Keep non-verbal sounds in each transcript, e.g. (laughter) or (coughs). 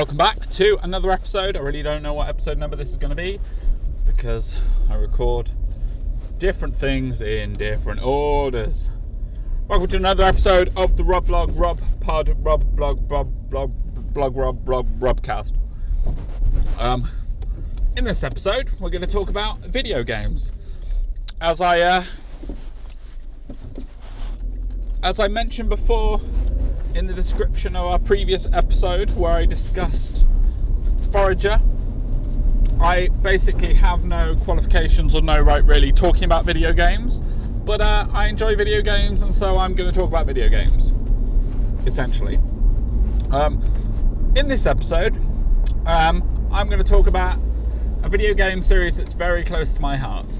welcome back to another episode. I really don't know what episode number this is going to be because I record different things in different orders. Welcome to another episode of the Rob Blog Rob Pod Rob Blog Rob Blog Blog Rob Rob Robcast. Um, in this episode, we're going to talk about video games. As I uh, as I mentioned before in the description of our previous episode where I discussed Forager, I basically have no qualifications or no right really talking about video games, but uh, I enjoy video games and so I'm going to talk about video games, essentially. Um, in this episode, um, I'm going to talk about a video game series that's very close to my heart.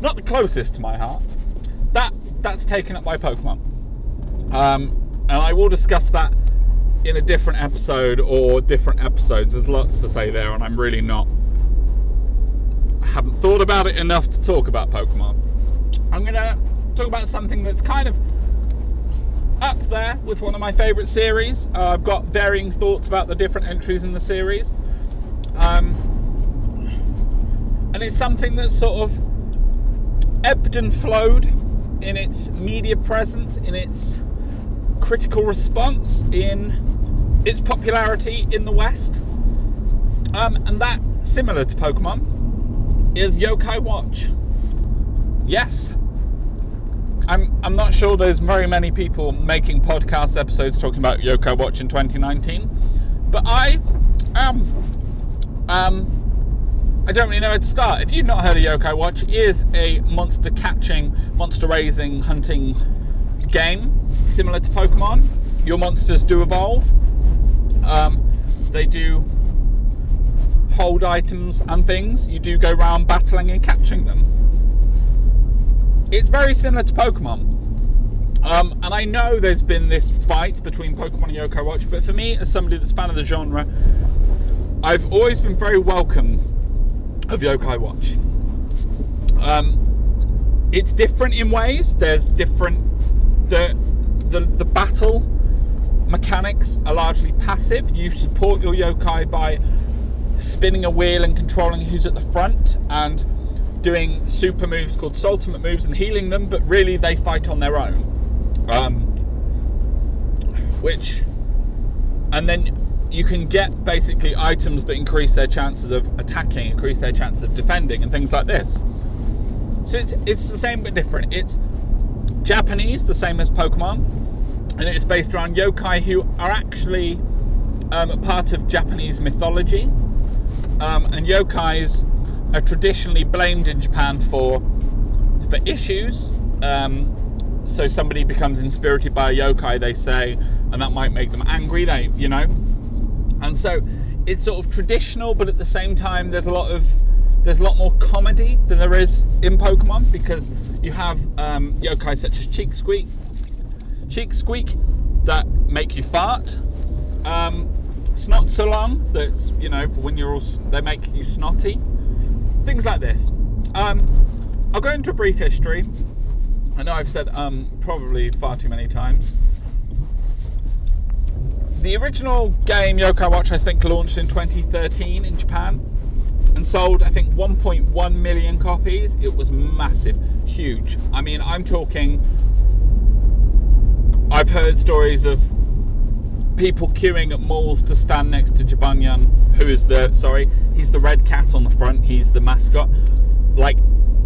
Not the closest to my heart. That that's taken up by Pokemon. Um, and I will discuss that in a different episode or different episodes. There's lots to say there, and I'm really not. I haven't thought about it enough to talk about Pokemon. I'm to talk about something that's kind of up there with one of my favourite series. Uh, I've got varying thoughts about the different entries in the series. Um, and it's something that's sort of ebbed and flowed in its media presence, in its critical response in its popularity in the West. Um, and that, similar to Pokemon, is Yokai Watch. Yes. I'm, I'm not sure there's very many people making podcast episodes talking about Yokai Watch in 2019, but I am. Um, I don't really know where to start. If you've not heard of Yokai Watch, it is a monster catching, monster raising, hunting game similar to Pokemon. Your monsters do evolve. Um, they do hold items and things. You do go around battling and catching them. It's very similar to Pokemon. Um, and I know there's been this fight between Pokemon and Yokai Watch, but for me, as somebody that's a fan of the genre, I've always been very welcome of Yokai Watch. Um, it's different in ways. There's different the the, the battle mechanics are largely passive. You support your yokai by spinning a wheel and controlling who's at the front and doing super moves called ultimate moves and healing them, but really they fight on their own. Um, which, and then you can get basically items that increase their chances of attacking, increase their chances of defending, and things like this. So it's it's the same but different. It's Japanese, the same as Pokemon and it's based around yokai who are actually um, part of Japanese mythology. Um, and yokais are traditionally blamed in Japan for for issues. Um, so somebody becomes inspirited by a yokai, they say, and that might make them angry. They, you know, and so it's sort of traditional, but at the same time, there's a lot of there's a lot more comedy than there is in Pokemon because you have um, yokai such as Cheeksqueek, cheek squeak that make you fart. Um, Snotsolong that's you know for when you're all they make you snotty. Things like this. Um, I'll go into a brief history. I know I've said um, probably far too many times. The original game Yokai Watch I think launched in 2013 in Japan and sold I think 1.1 million copies. It was massive, huge. I mean, I'm talking I've heard stories of people queuing at malls to stand next to Jibanyan, who is the sorry, he's the red cat on the front. He's the mascot. Like,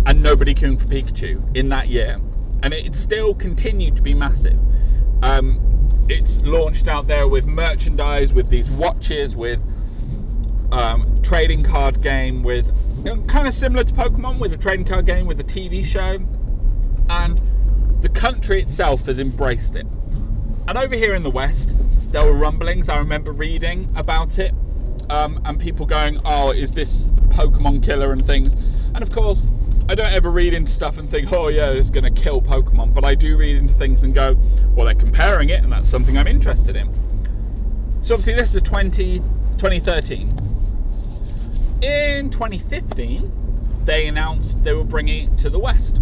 and nobody queuing for Pikachu in that year, and it still continued to be massive. Um, it's launched out there with merchandise, with these watches, with um, trading card game, with kind of similar to Pokemon, with a trading card game, with a TV show, and the country itself has embraced it. And over here in the West, there were rumblings. I remember reading about it, um, and people going, "Oh, is this Pokemon killer?" and things. And of course, I don't ever read into stuff and think, "Oh yeah, it's going to kill Pokemon." But I do read into things and go, "Well, they're comparing it, and that's something I'm interested in." So obviously, this is 20, 2013. In 2015, they announced they were bringing it to the West.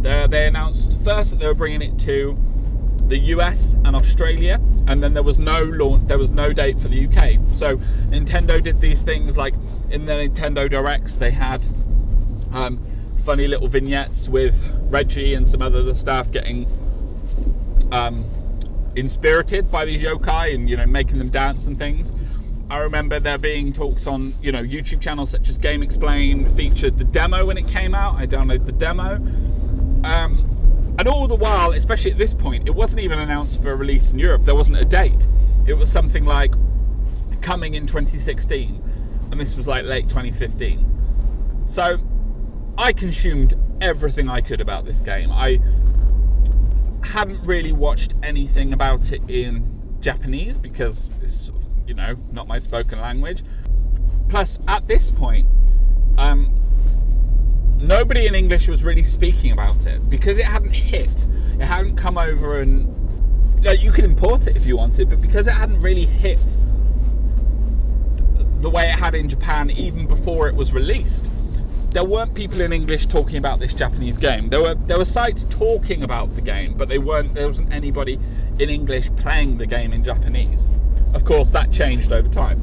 They, they announced first that they were bringing it to the US and Australia, and then there was no launch, there was no date for the UK. So Nintendo did these things like in the Nintendo Directs, they had um, funny little vignettes with Reggie and some other staff getting um, inspirited by these yokai and you know making them dance and things. I remember there being talks on you know YouTube channels such as GameXplain featured the demo when it came out. I downloaded the demo. Um, and all the while, especially at this point, it wasn't even announced for release in Europe. There wasn't a date. It was something like coming in 2016, and this was like late 2015. So I consumed everything I could about this game. I hadn't really watched anything about it in Japanese because it's, you know, not my spoken language. Plus, at this point, um, nobody in English was really speaking about it because it hadn't hit. It hadn't come over and you could import it if you wanted, but because it hadn't really hit the way it had in Japan even before it was released, there weren't people in English talking about this Japanese game. There were there were sites talking about the game, but they weren't. There wasn't anybody in English playing the game in Japanese. Of course, that changed over time.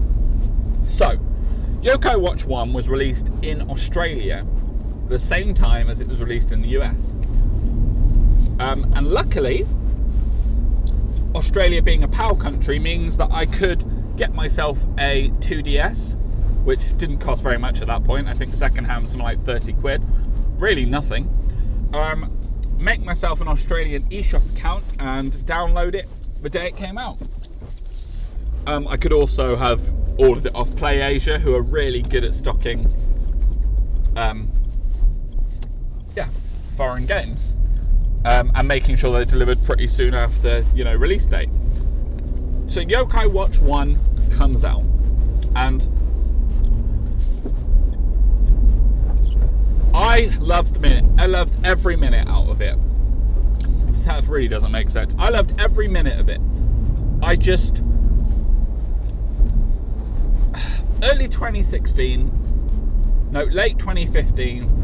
So, Yokai Watch One was released in Australia the same time as it was released in the US. Um, and luckily, Australia being a PAL country means that I could get myself a 2DS, which didn't cost very much at that point. I think secondhand something like 30 quid. Really nothing. Um, make myself an Australian eShop account and download it the day it came out. Um, I could also have ordered it off PlayAsia, who are really good at stocking um, yeah, foreign games, um, and making sure they're delivered pretty soon after you know release date. So Yokai Watch One comes out, and I loved the minute. I loved every minute out of it. That really doesn't make sense. I loved every minute of it. I just early 2016, no, late 2015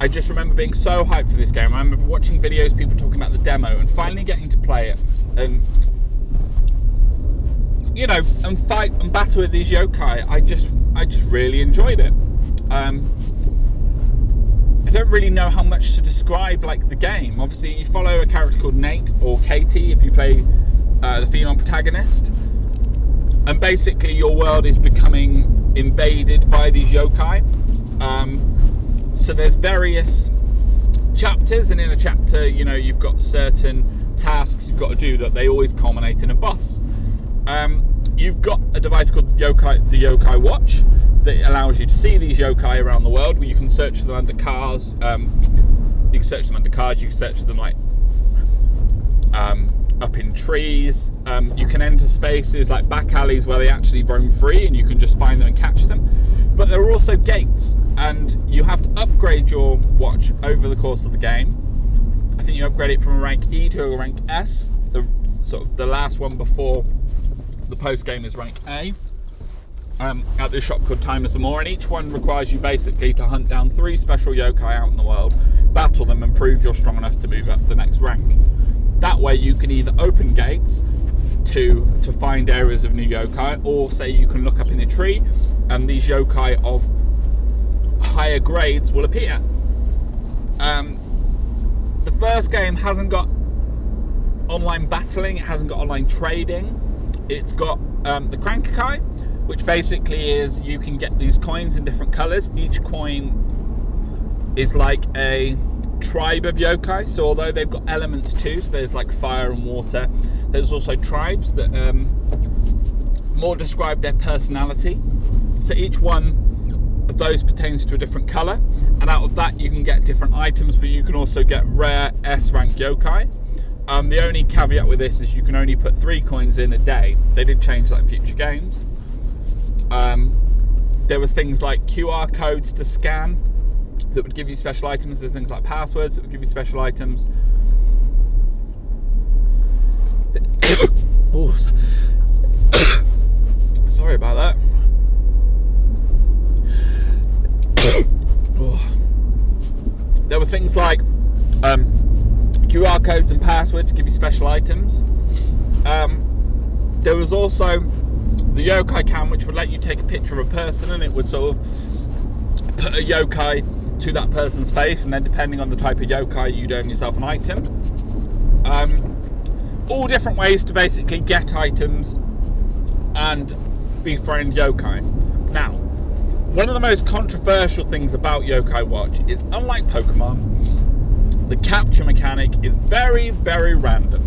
I just remember being so hyped for this game. I remember watching videos, people talking about the demo, and finally getting to play it, and you know, and fight and battle with these yokai. I just, I just really enjoyed it. Um, I don't really know how much to describe like the game. Obviously, you follow a character called Nate or Katie if you play uh, the female protagonist, and basically your world is becoming invaded by these yokai. Um, so there's various chapters, and in a chapter, you know, you've got certain tasks you've got to do that they always culminate in a boss. Um, you've got a device called Yokai, the Yokai Watch, that allows you to see these yokai around the world. Where you can search them under cars. Um, you can search them under cars. You can search them like um, up in trees. Um, you can enter spaces like back alleys where they actually roam free, and you can just find them and catch them. But there are also gates, and you have to upgrade your watch over the course of the game. I think you upgrade it from a rank E to a rank S. The sort of the last one before the post game is rank A. Um, at this shop called Timers & More, and each one requires you basically to hunt down three special yokai out in the world, battle them, and prove you're strong enough to move up to the next rank. That way, you can either open gates to to find areas of new yokai, or say you can look up in a tree and these yokai of higher grades will appear. Um, the first game hasn't got online battling, it hasn't got online trading. It's got um, the Crank-a-kai, which basically is you can get these coins in different colors. Each coin is like a tribe of yokai. So although they've got elements too, so there's like fire and water, there's also tribes that um, more describe their personality. So each one of those pertains to a different colour, and out of that you can get different items, but you can also get rare S rank yokai. Um, the only caveat with this is you can only put three coins in a day. They did change that in future games. Um, there were things like QR codes to scan that would give you special items. There's things like passwords that would give you special items. (coughs) oh, (coughs) sorry about that. (coughs) there were things like um, QR codes and passwords to give you special items. Um, there was also the yokai cam, which would let you take a picture of a person and it would sort of put a yokai to that person's face, and then depending on the type of yokai, you'd earn yourself an item. Um, all different ways to basically get items and befriend yokai. Now, one of the most controversial things about Yokai Watch is unlike Pokemon, the capture mechanic is very, very random.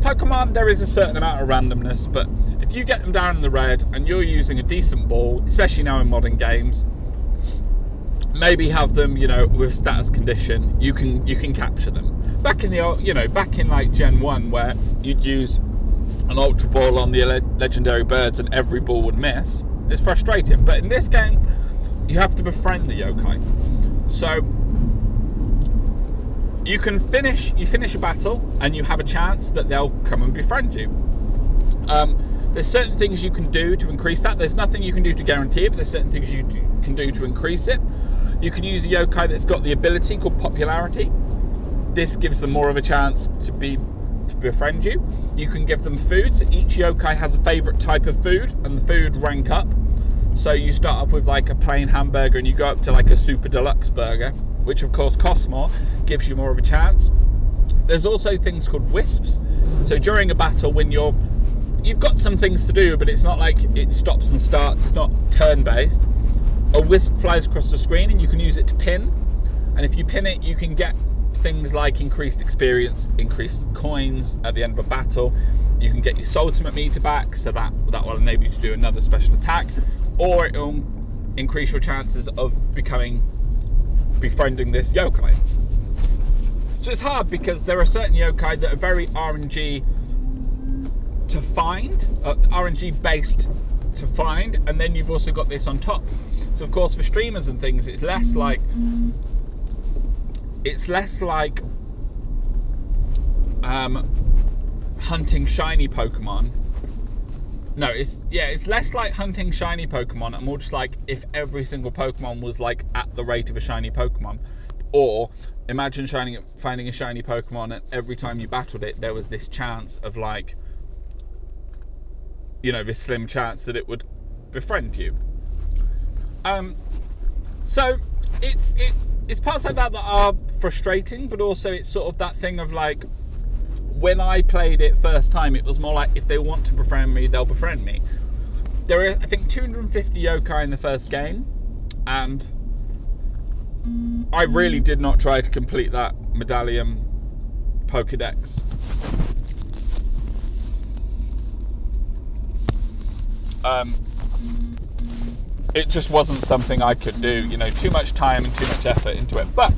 Pokemon, there is a certain amount of randomness, but if you get them down in the red and you're using a decent ball, especially now in modern games, maybe have them, you know, with status condition, you can you can capture them. Back in the old, you know, back in like Gen One, where you'd use an ultra ball on the legendary birds and every ball would miss, it's frustrating. But in this game, you have to befriend the yokai. So you can finish you finish a battle and you have a chance that they'll come and befriend you. Um, there's certain things you can do to increase that. There's nothing you can do to guarantee it, but there's certain things you do, can do to increase it. You can use a yokai that's got the ability called popularity. This gives them more of a chance to be to befriend you. You can give them food. So each yokai has a favorite type of food, and the food rank up. So you start off with like a plain hamburger, and you go up to like a super deluxe burger, which of course costs more, gives you more of a chance. There's also things called wisps. So during a battle, when you're you've got some things to do, but it's not like it stops and starts. It's not turn based. A wisp flies across the screen, and you can use it to pin. And if you pin it, you can get things like increased experience, increased coins at the end of a battle. You can get your ultimate meter back, so that that will enable you to do another special attack, or it will increase your chances of becoming befriending this yokai. So it's hard because there are certain yokai that are very RNG to find, uh, RNG based to find, and then you've also got this on top. So of course for streamers and things, it's less like it's less like um, hunting shiny Pokemon. No, it's yeah, it's less like hunting shiny Pokemon and more just like if every single Pokemon was like at the rate of a shiny Pokemon. Or imagine shining finding a shiny Pokemon and every time you battled it there was this chance of like you know, this slim chance that it would befriend you. Um so it's it it's parts like that that are frustrating, but also it's sort of that thing of like when I played it first time, it was more like if they want to befriend me, they'll befriend me. There are, I think, 250 yokai in the first game, and I really did not try to complete that medallion Pokedex. Um, it just wasn't something I could do. You know, too much time and too much effort into it. But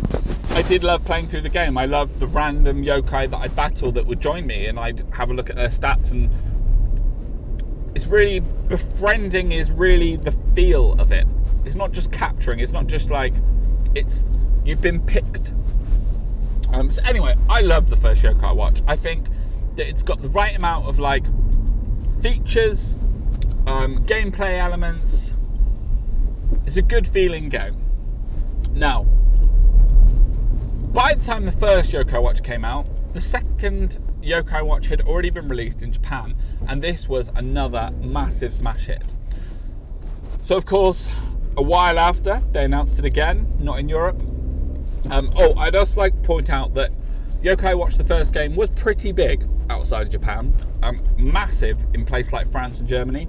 I did love playing through the game. I loved the random yokai that I'd battle that would join me, and I'd have a look at their stats. And it's really befriending is really the feel of it. It's not just capturing. It's not just like it's you've been picked. Um, so anyway, I love the first yokai watch. I think that it's got the right amount of like features, um, gameplay elements it's a good feeling game. Now, by the time the first Yokai Watch came out, the second Yokai Watch had already been released in Japan, and this was another massive smash hit. So, of course, a while after, they announced it again, not in Europe. Um, oh, I'd also like to point out that Yokai Watch, the first game, was pretty big outside of Japan, um, massive in places like France and Germany.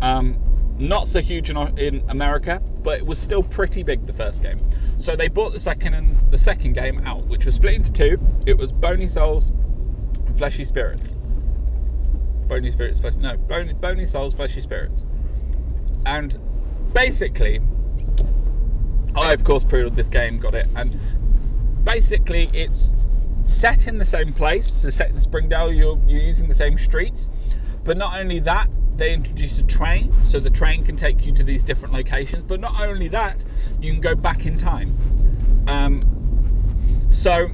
Um, not so huge in, in America, but it was still pretty big the first game. So they bought the second and the second game out, which was split into two. It was Bony Souls and Fleshy Spirits. Bony Spirits, flesh, no, Bony, Bony Souls, Fleshy Spirits. And basically, I of course pre-ordered this game, got it, and basically it's set in the same place. So set in Springdale, you're, you're using the same streets, but not only that, they introduce a train, so the train can take you to these different locations. But not only that, you can go back in time. Um, so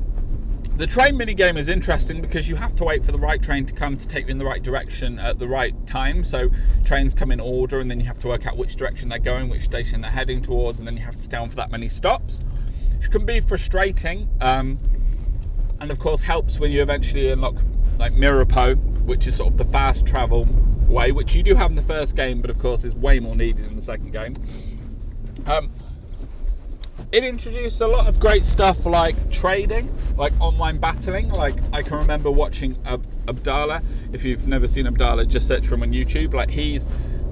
the train mini game is interesting because you have to wait for the right train to come to take you in the right direction at the right time. So trains come in order, and then you have to work out which direction they're going, which station they're heading towards, and then you have to stay on for that many stops, which can be frustrating. Um, and of course helps when you eventually unlock like Mirapo, which is sort of the fast travel way, which you do have in the first game, but of course is way more needed in the second game. Um, it introduced a lot of great stuff like trading, like online battling. Like I can remember watching Ab- Abdallah. If you've never seen Abdallah, just search for him on YouTube. Like he's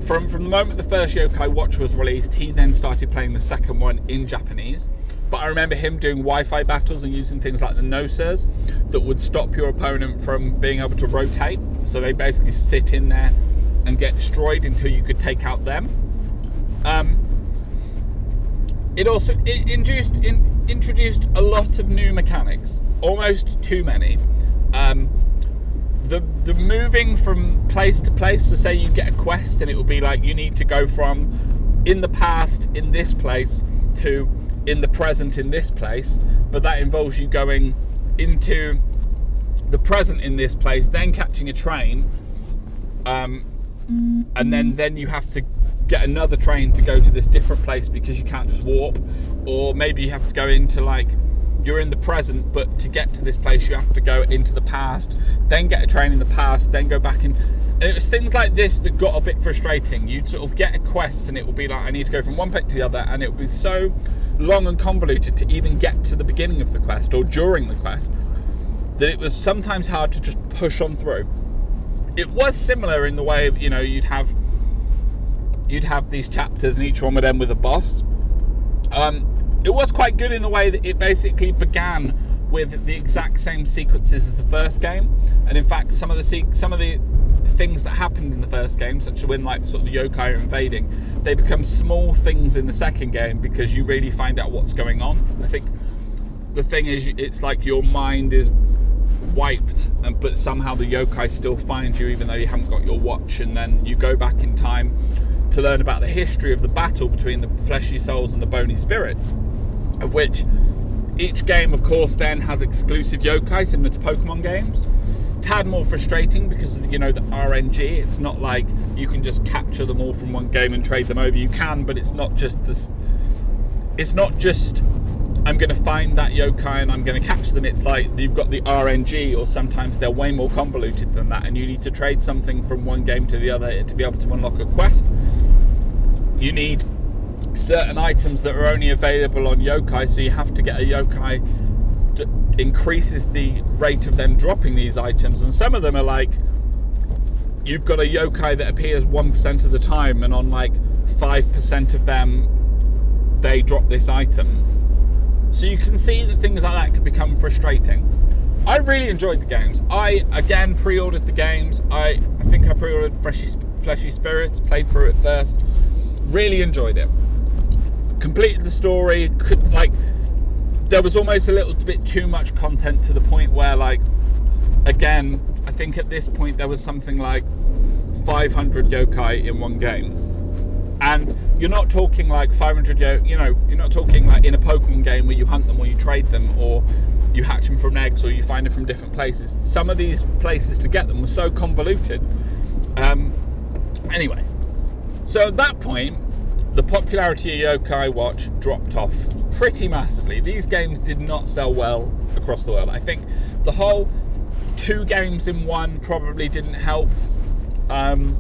from from the moment the first Yokai Watch was released, he then started playing the second one in Japanese. But I remember him doing Wi-Fi battles and using things like the nosers that would stop your opponent from being able to rotate. So they basically sit in there and get destroyed until you could take out them. Um, it also it introduced in, introduced a lot of new mechanics, almost too many. Um, the the moving from place to place. So say you get a quest and it will be like you need to go from in the past in this place to in the present in this place, but that involves you going into the present in this place, then catching a train, um, and then then you have to get another train to go to this different place because you can't just warp, or maybe you have to go into like you're in the present, but to get to this place you have to go into the past, then get a train in the past, then go back in. And it was things like this that got a bit frustrating. You'd sort of get a quest and it would be like I need to go from one place to the other, and it would be so long and convoluted to even get to the beginning of the quest or during the quest that it was sometimes hard to just push on through. It was similar in the way of you know you'd have you'd have these chapters and each one would end with a boss. Um, it was quite good in the way that it basically began with the exact same sequences as the first game, and in fact, some of the some of the things that happened in the first game, such as when like sort of the yokai are invading, they become small things in the second game because you really find out what's going on. I think the thing is, it's like your mind is wiped, and but somehow the yokai still finds you even though you haven't got your watch, and then you go back in time to learn about the history of the battle between the fleshy souls and the bony spirits, of which each game, of course, then has exclusive yokai similar to Pokemon games. Tad more frustrating because you know the RNG. It's not like you can just capture them all from one game and trade them over. You can, but it's not just this. It's not just I'm going to find that yokai and I'm going to catch them. It's like you've got the RNG, or sometimes they're way more convoluted than that, and you need to trade something from one game to the other to be able to unlock a quest. You need certain items that are only available on yokai, so you have to get a yokai that increases the rate of them dropping these items. And some of them are like you've got a yokai that appears 1% of the time, and on like 5% of them, they drop this item. So you can see that things like that can become frustrating. I really enjoyed the games. I again pre-ordered the games. I, I think I pre-ordered Fleshy, Fleshy Spirits, played through it first. Really enjoyed it completed the story. Could like there was almost a little bit too much content to the point where like again, I think at this point there was something like 500 yokai in one game. And you're not talking like 500 yo, you know, you're not talking like in a Pokemon game where you hunt them or you trade them or you hatch them from eggs or you find them from different places. Some of these places to get them were so convoluted. Um, anyway, so at that point, the popularity of Yokai Watch dropped off pretty massively. These games did not sell well across the world. I think the whole two games in one probably didn't help. Um,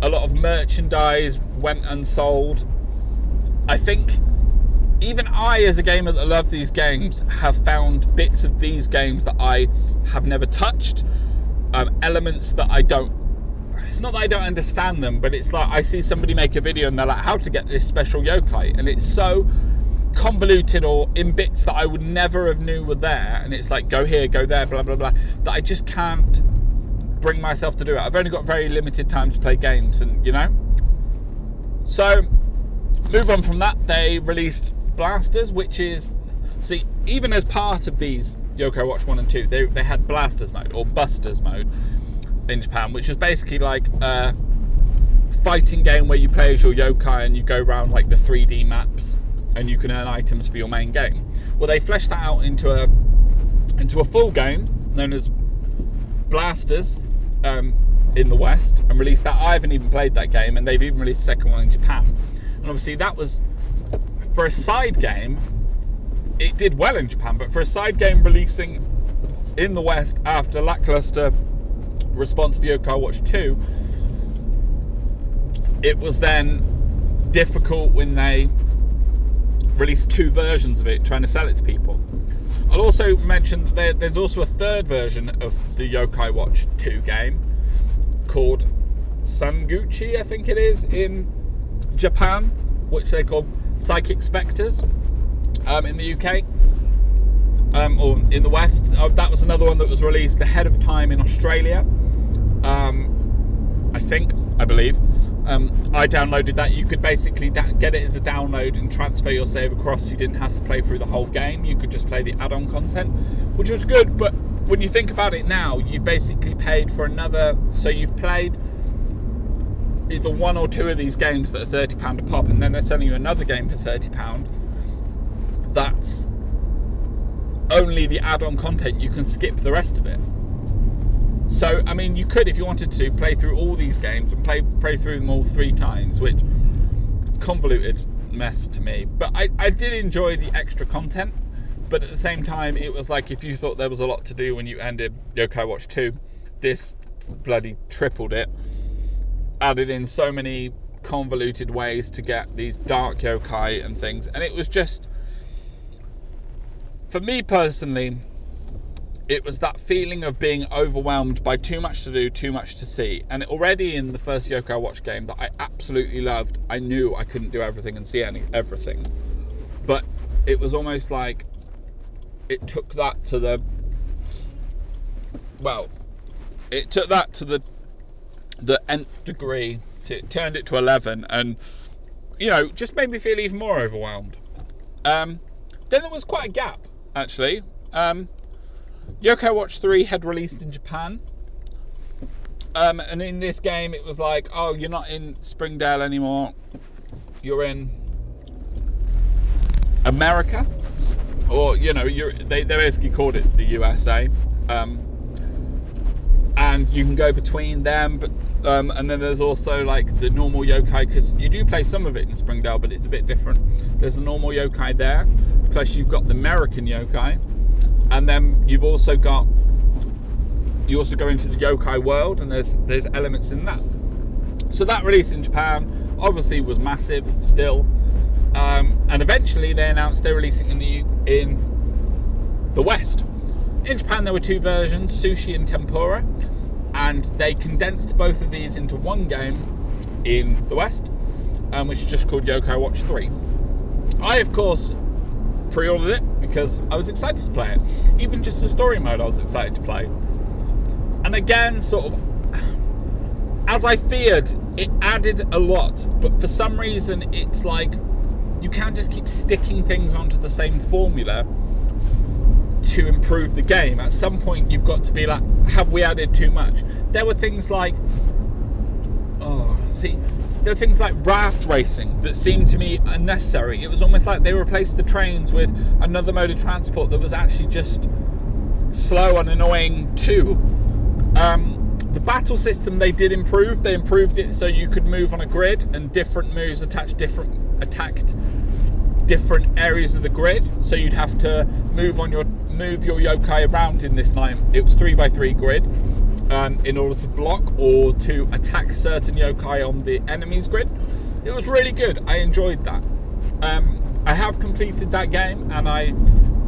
a lot of merchandise went unsold. I think even I, as a gamer that love these games, have found bits of these games that I have never touched, um, elements that I don't it's not that I don't understand them, but it's like I see somebody make a video and they're like, how to get this special yokai, and it's so convoluted or in bits that I would never have knew were there, and it's like go here, go there, blah blah blah, that I just can't bring myself to do it. I've only got very limited time to play games, and you know. So, move on from that. They released Blasters, which is see even as part of these Yokai Watch one and two, they they had Blasters mode or Busters mode, in Japan, which was basically like a fighting game where you play as your yokai and you go around like the 3D maps and you can earn items for your main game. Well, they fleshed that out into a into a full game known as Blasters um, in the West and released that. I haven't even played that game, and they've even released a second one in Japan. And obviously, that was for a side game. It did well in Japan, but for a side game releasing in the West after lackluster response to Yokai Watch 2, it was then difficult when they released two versions of it, trying to sell it to people. I'll also mention that there's also a third version of the Yokai Watch 2 game called Sanguchi, I think it is, in Japan, which they call Psychic Spectres um, in the UK. Um, or in the West. Uh, that was another one that was released ahead of time in Australia. Um, I think, I believe. Um, I downloaded that. You could basically da- get it as a download and transfer your save across. You didn't have to play through the whole game. You could just play the add-on content, which was good. But when you think about it now, you've basically paid for another. So you've played either one or two of these games that are thirty pound a pop, and then they're selling you another game for thirty pound. That's only the add-on content. You can skip the rest of it. So, I mean, you could, if you wanted to, play through all these games and play play through them all three times, which convoluted mess to me. But I, I did enjoy the extra content. But at the same time, it was like if you thought there was a lot to do when you ended Yokai Watch 2, this bloody tripled it. Added in so many convoluted ways to get these dark yokai and things. And it was just, for me personally, it was that feeling of being overwhelmed by too much to do, too much to see. And already in the first Yokai Watch game that I absolutely loved, I knew I couldn't do everything and see any everything. But it was almost like it took that to the well, it took that to the the nth degree. To, it turned it to eleven, and you know, just made me feel even more overwhelmed. Um, then there was quite a gap, actually. Um, Yokai Watch 3 had released in Japan. Um, and in this game, it was like, oh, you're not in Springdale anymore. You're in America. Or, you know, they, they basically called it the USA. Um, and you can go between them. But, um, and then there's also like the normal yokai, because you do play some of it in Springdale, but it's a bit different. There's a normal yokai there. Plus, you've got the American yokai and then you've also got you also go into the yokai world and there's there's elements in that. So that release in japan obviously was massive still. Um, and eventually they announced they're releasing in the in the west. In japan there were two versions sushi and tempura and they condensed both of these into one game in the west um, which is just called yokai watch 3 i of course pre-ordered it because I was excited to play it. Even just the story mode, I was excited to play. And again, sort of, as I feared, it added a lot. But for some reason, it's like you can't just keep sticking things onto the same formula to improve the game. At some point, you've got to be like, have we added too much? There were things like, oh, see there are things like raft racing that seemed to me unnecessary. It was almost like they replaced the trains with another mode of transport that was actually just slow and annoying too. Um, the battle system they did improve. They improved it so you could move on a grid and different moves attached different attacked different areas of the grid. So you'd have to move on your move your yokai around in this line. It was three by three grid um, in order to block or to attack certain yokai on the enemy's grid. It was really good. I enjoyed that. Um, I have completed that game and I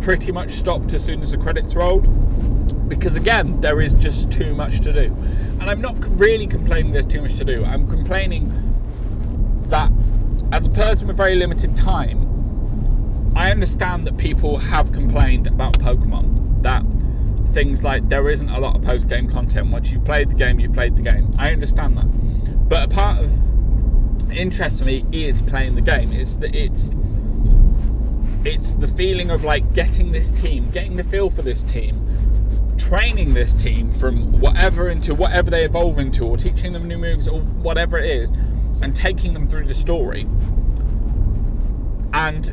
pretty much stopped as soon as the credits rolled because again there is just too much to do and i'm not really complaining there's too much to do i'm complaining that as a person with very limited time i understand that people have complained about pokemon that things like there isn't a lot of post game content. Once you've played the game, you've played the game. I understand that, but a part of interest for me is playing the game. It's that it's it's the feeling of like getting this team, getting the feel for this team, training this team from whatever into whatever they evolve into, or teaching them new moves or whatever it is, and taking them through the story. And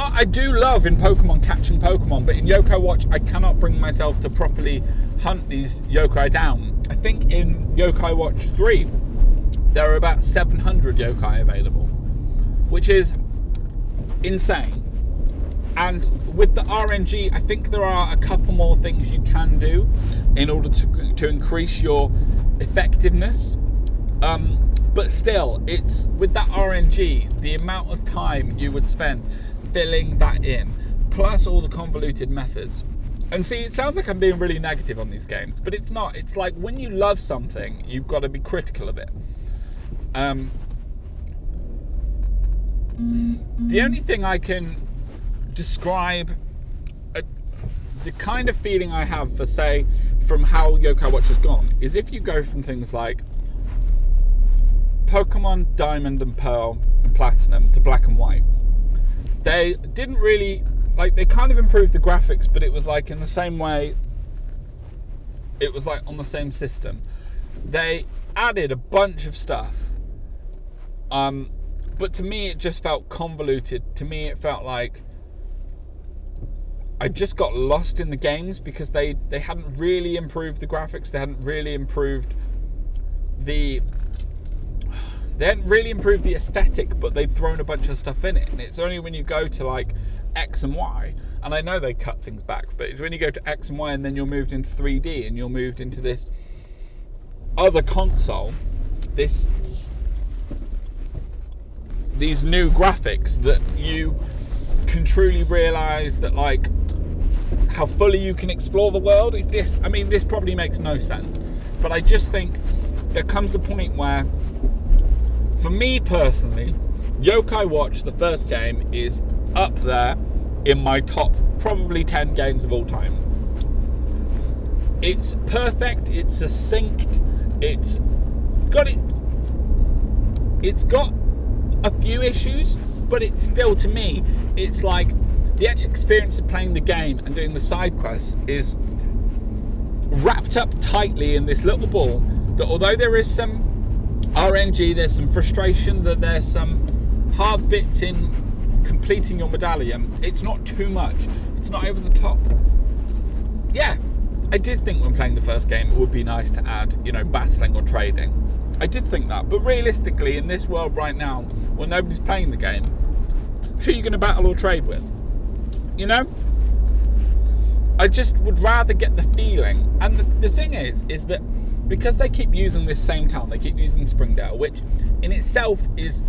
I do love in Pokemon catching Pokemon, but in Yokai Watch, I cannot bring myself to properly hunt these yokai down. I think in Yokai Watch 3, there are about 700 yokai available, which is insane. And with the RNG, I think there are a couple more things you can do in order to, to increase your effectiveness. Um, but still, it's with that RNG, the amount of time you would spend filling that in, plus all the convoluted methods. And see, it sounds like I'm being really negative on these games, but it's not. It's like when you love something, you've got to be critical of it. Um, the only thing I can describe a, the kind of feeling I have for, say, from how Yokai Watch has gone is if you go from things like Pokemon Diamond and Pearl and Platinum to Black and White, they didn't really like they kind of improved the graphics, but it was like in the same way. It was like on the same system. They added a bunch of stuff. Um, but to me, it just felt convoluted. To me, it felt like I just got lost in the games because they they hadn't really improved the graphics. They hadn't really improved the they hadn't really improved the aesthetic, but they've thrown a bunch of stuff in it. And it's only when you go to like X and Y, and I know they cut things back, but it's when you go to X and Y and then you're moved into 3D and you're moved into this other console, this these new graphics that you can truly realize that like how fully you can explore the world. If this, I mean, this probably makes no sense, but I just think there comes a point where, for me personally, Yokai Watch, the first game, is up there in my top probably 10 games of all time. It's perfect, it's succinct, it's got it. It's got a few issues, but it's still to me, it's like the actual experience of playing the game and doing the side quests is wrapped up tightly in this little ball that although there is some RNG, there's some frustration, that there's some hard bits in completing your medallion, it's not too much. It's not over the top. Yeah, I did think when playing the first game it would be nice to add, you know, battling or trading. I did think that, but realistically, in this world right now, when nobody's playing the game, who are you going to battle or trade with? You know? I just would rather get the feeling. And the, the thing is, is that because they keep using this same town, they keep using Springdale, which in itself is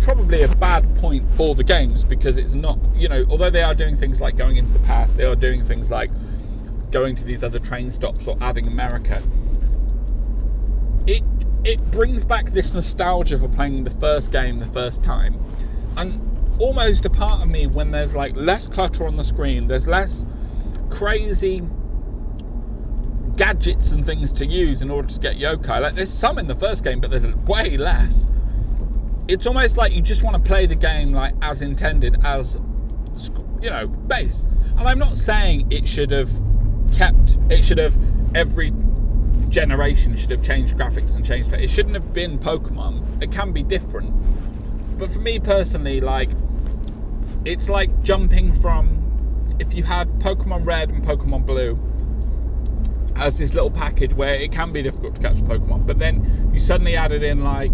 probably a bad point for the games because it's not, you know, although they are doing things like going into the past, they are doing things like going to these other train stops or adding America. It it brings back this nostalgia for playing the first game the first time. And almost a part of me when there's like less clutter on the screen, there's less crazy gadgets and things to use in order to get yokai. Like there's some in the first game, but there's way less. It's almost like you just want to play the game like as intended, as you know, base. And I'm not saying it should have kept, it should have every generation should have changed graphics and changed. It shouldn't have been Pokemon. It can be different. But for me personally, like it's like jumping from if you had Pokemon Red and Pokemon Blue as this little package where it can be difficult to catch Pokemon, but then you suddenly added in like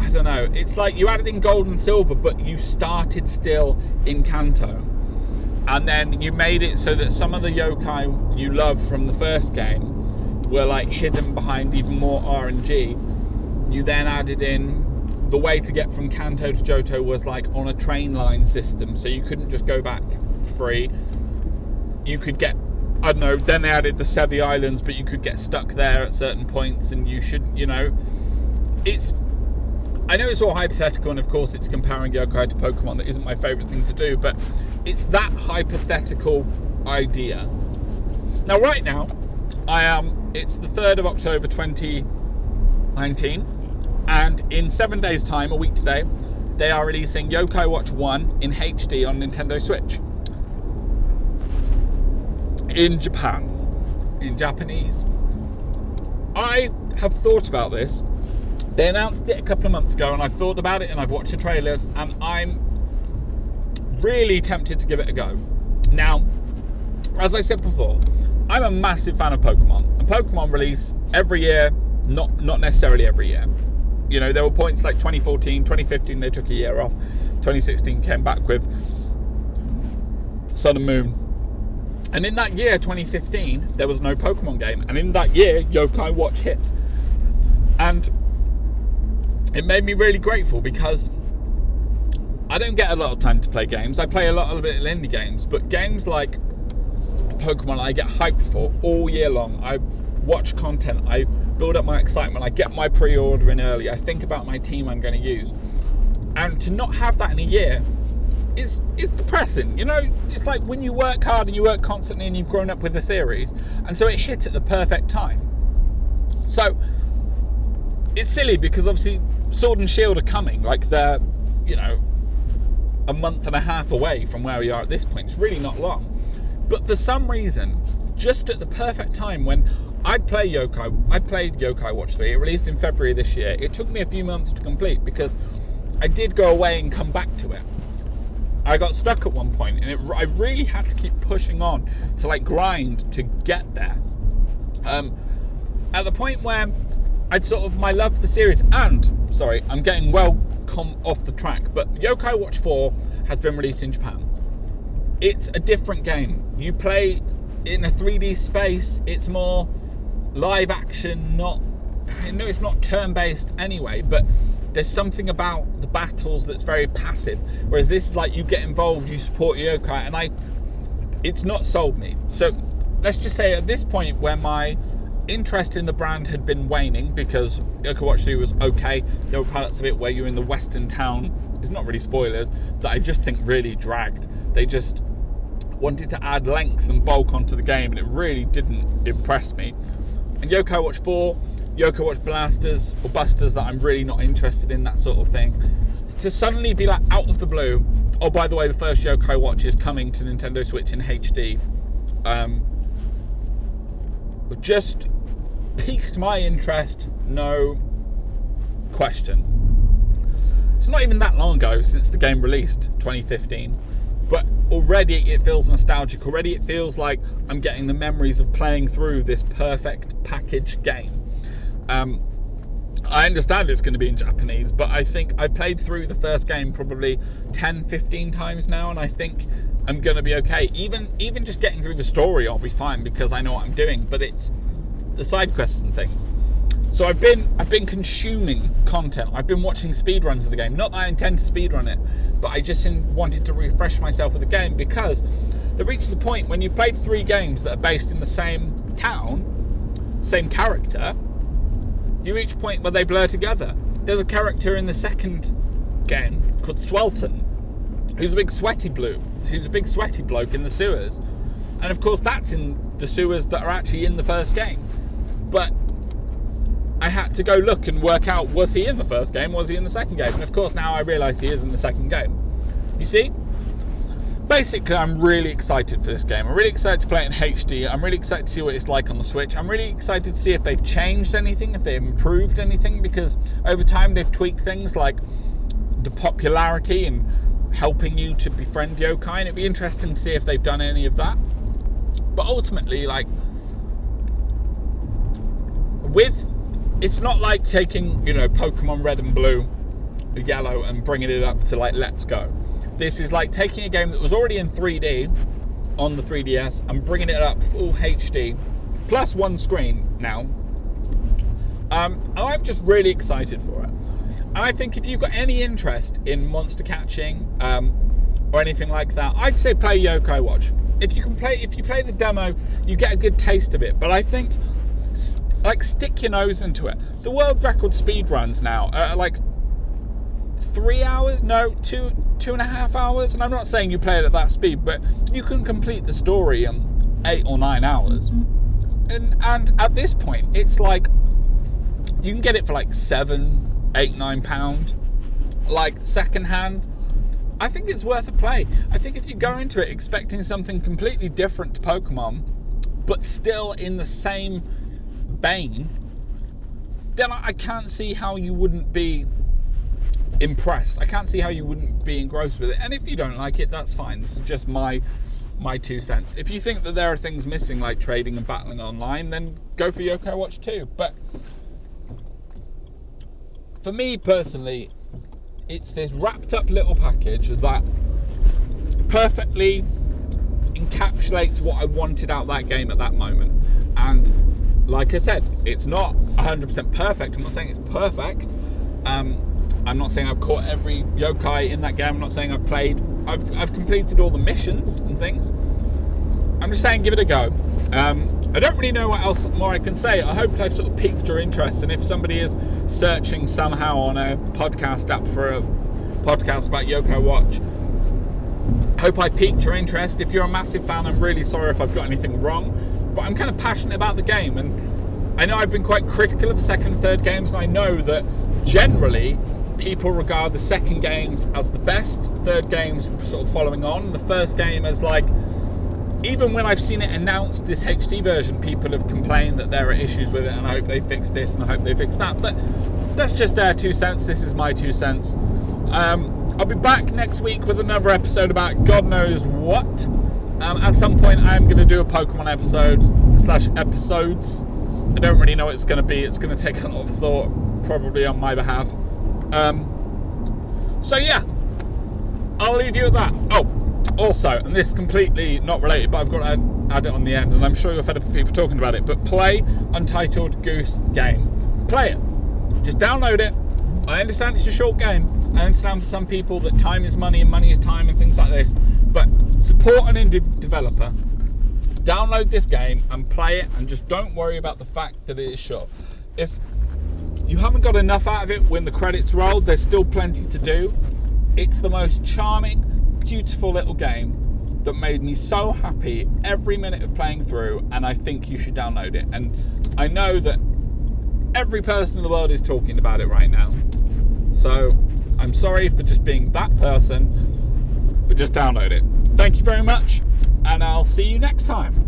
I don't know, it's like you added in gold and silver, but you started still in Kanto. And then you made it so that some of the yokai you love from the first game were like hidden behind even more RNG. You then added in the way to get from Kanto to Johto was like on a train line system, so you couldn't just go back free. You could get, I don't know, then they added the Sevii Islands, but you could get stuck there at certain points, and you should, you know, it's. I know it's all hypothetical, and of course, it's comparing Yokai to Pokemon. That isn't my favorite thing to do, but it's that hypothetical idea. Now, right now, I am. It's the third of October, 2019 and in seven days' time, a week today, they are releasing Yokai Watch 1 in HD on Nintendo Switch. In Japan. In Japanese. I have thought about this. They announced it a couple of months ago, and I've thought about it and I've watched the trailers, and I'm really tempted to give it a go. Now, as I said before, I'm a massive fan of Pokemon, and Pokemon release every year, not not necessarily every year You know, there were points like 2014, 2015, they took a year off. 2016 came back with Sun and Moon. And in that year, 2015, there was no Pokemon game. And in that year, Yokai Watch hit. And it made me really grateful because I don't get a lot of time to play games. I play a lot of little indie games, but games like Pokemon I get hyped for all year long. I watch content, I build up my excitement, I get my pre order in early, I think about my team I'm going to use. And to not have that in a year is, is depressing. You know, it's like when you work hard and you work constantly and you've grown up with the series, and so it hit at the perfect time. So it's silly because obviously Sword and Shield are coming, like they're, you know, a month and a half away from where we are at this point. It's really not long. But for some reason, just at the perfect time when I'd play Yokai, I played Yokai Watch 3. It released in February this year. It took me a few months to complete because I did go away and come back to it. I got stuck at one point and it, I really had to keep pushing on to like grind to get there. Um, at the point where I'd sort of my love for the series and sorry, I'm getting well come off the track, but Yokai Watch 4 has been released in Japan. It's a different game. You play in a 3D space, it's more live action, not no, it's not turn-based anyway, but there's something about the battles that's very passive. Whereas this is like you get involved, you support Yokai, and I it's not sold me. So let's just say at this point where my interest in the brand had been waning because Yokai Watch 3 was okay. There were parts of it where you're in the western town. It's not really spoilers that I just think really dragged. They just wanted to add length and bulk onto the game, and it really didn't impress me. And Yokai Watch 4, Yokai Watch Blasters or Busters that I'm really not interested in, that sort of thing. To suddenly be like out of the blue, oh, by the way, the first Yokai Watch is coming to Nintendo Switch in HD. Um, just piqued my interest, no question. It's not even that long ago since the game released, 2015, but already it feels nostalgic. Already it feels like I'm getting the memories of playing through this perfect package game. Um, I understand it's going to be in Japanese, but I think I've played through the first game probably 10, 15 times now, and I think I'm going to be okay. Even even just getting through the story, I'll be fine because I know what I'm doing. But it's the side quests and things. So I've been I've been consuming content. I've been watching speedruns of the game. Not that I intend to speedrun it, but I just wanted to refresh myself with the game because there reaches a point when you've played three games that are based in the same town, same character, you reach a point where they blur together. There's a character in the second game called Swelton, who's a big sweaty blue, who's a big sweaty bloke in the sewers. And of course that's in the sewers that are actually in the first game. But I had to go look and work out was he in the first game, was he in the second game? And of course, now I realise he is in the second game. You see? Basically, I'm really excited for this game. I'm really excited to play it in HD. I'm really excited to see what it's like on the Switch. I'm really excited to see if they've changed anything, if they've improved anything, because over time they've tweaked things like the popularity and helping you to befriend yokai. And it'd be interesting to see if they've done any of that. But ultimately, like, with it's not like taking you know Pokemon Red and Blue, Yellow, and bringing it up to like Let's Go. This is like taking a game that was already in 3D on the 3DS and bringing it up full HD, plus one screen now. Um, I'm just really excited for it. And I think if you've got any interest in monster catching um, or anything like that, I'd say play Yokai Watch. If you can play, if you play the demo, you get a good taste of it. But I think like, stick your nose into it. The world record speed runs now are like three hours, no, two two and a half hours. And I'm not saying you play it at that speed, but you can complete the story in eight or nine hours. And and at this point, it's like you can get it for like seven, eight, nine pound, like second hand. I think it's worth a play. I think if you go into it expecting something completely different to Pokemon, but still in the same Bane, then I can't see how you wouldn't be impressed. I can't see how you wouldn't be engrossed with it. And if you don't like it, that's fine. This is just my my two cents. If you think that there are things missing like trading and battling online, then go for Yokai Watch 2. But for me personally, it's this wrapped up little package that perfectly encapsulates what I wanted out of that game at that moment. And like I said, it's not 100% perfect. I'm not saying it's perfect. Um, I'm not saying I've caught every yokai in that game. I'm not saying I've played. I've, I've completed all the missions and things. I'm just saying, give it a go. Um, I don't really know what else more I can say. I hope I sort of piqued your interest. And if somebody is searching somehow on a podcast app for a podcast about Yokai Watch, hope I piqued your interest. If you're a massive fan, I'm really sorry if I've got anything wrong. But I'm kind of passionate about the game. And I know I've been quite critical of the second and third games. And I know that generally people regard the second games as the best, third games sort of following on, the first game as like even when I've seen it announced this HD version, people have complained that there are issues with it, and I hope they fix this and I hope they fix that. But that's just their two cents. This is my two cents. Um, I'll be back next week with another episode about God knows what. Um, at some point, I'm going to do a Pokemon episode slash episodes. I don't really know what it's going to be. It's going to take a lot of thought, probably on my behalf. Um, so yeah, I'll leave you at that. Oh, also, and this is completely not related, but I've got to add, it on the end, and I'm sure you're fed up of people talking about it. But play Untitled Goose Game. Play it. Just download it. I understand it's a short game. I understand for some people that time is money and money is time and things like this. But support an indie developer. Download this game and play it, and just don't worry about the fact that it is short. If you haven't got enough out of it when the credits roll, there's still plenty to do. It's the most charming, beautiful little game that made me so happy every minute of playing through, and I think you should download it. And I know that every person in the world is talking about it right now. So I'm sorry for just being that person, but just download it. Thank you very much, and I'll see you next time.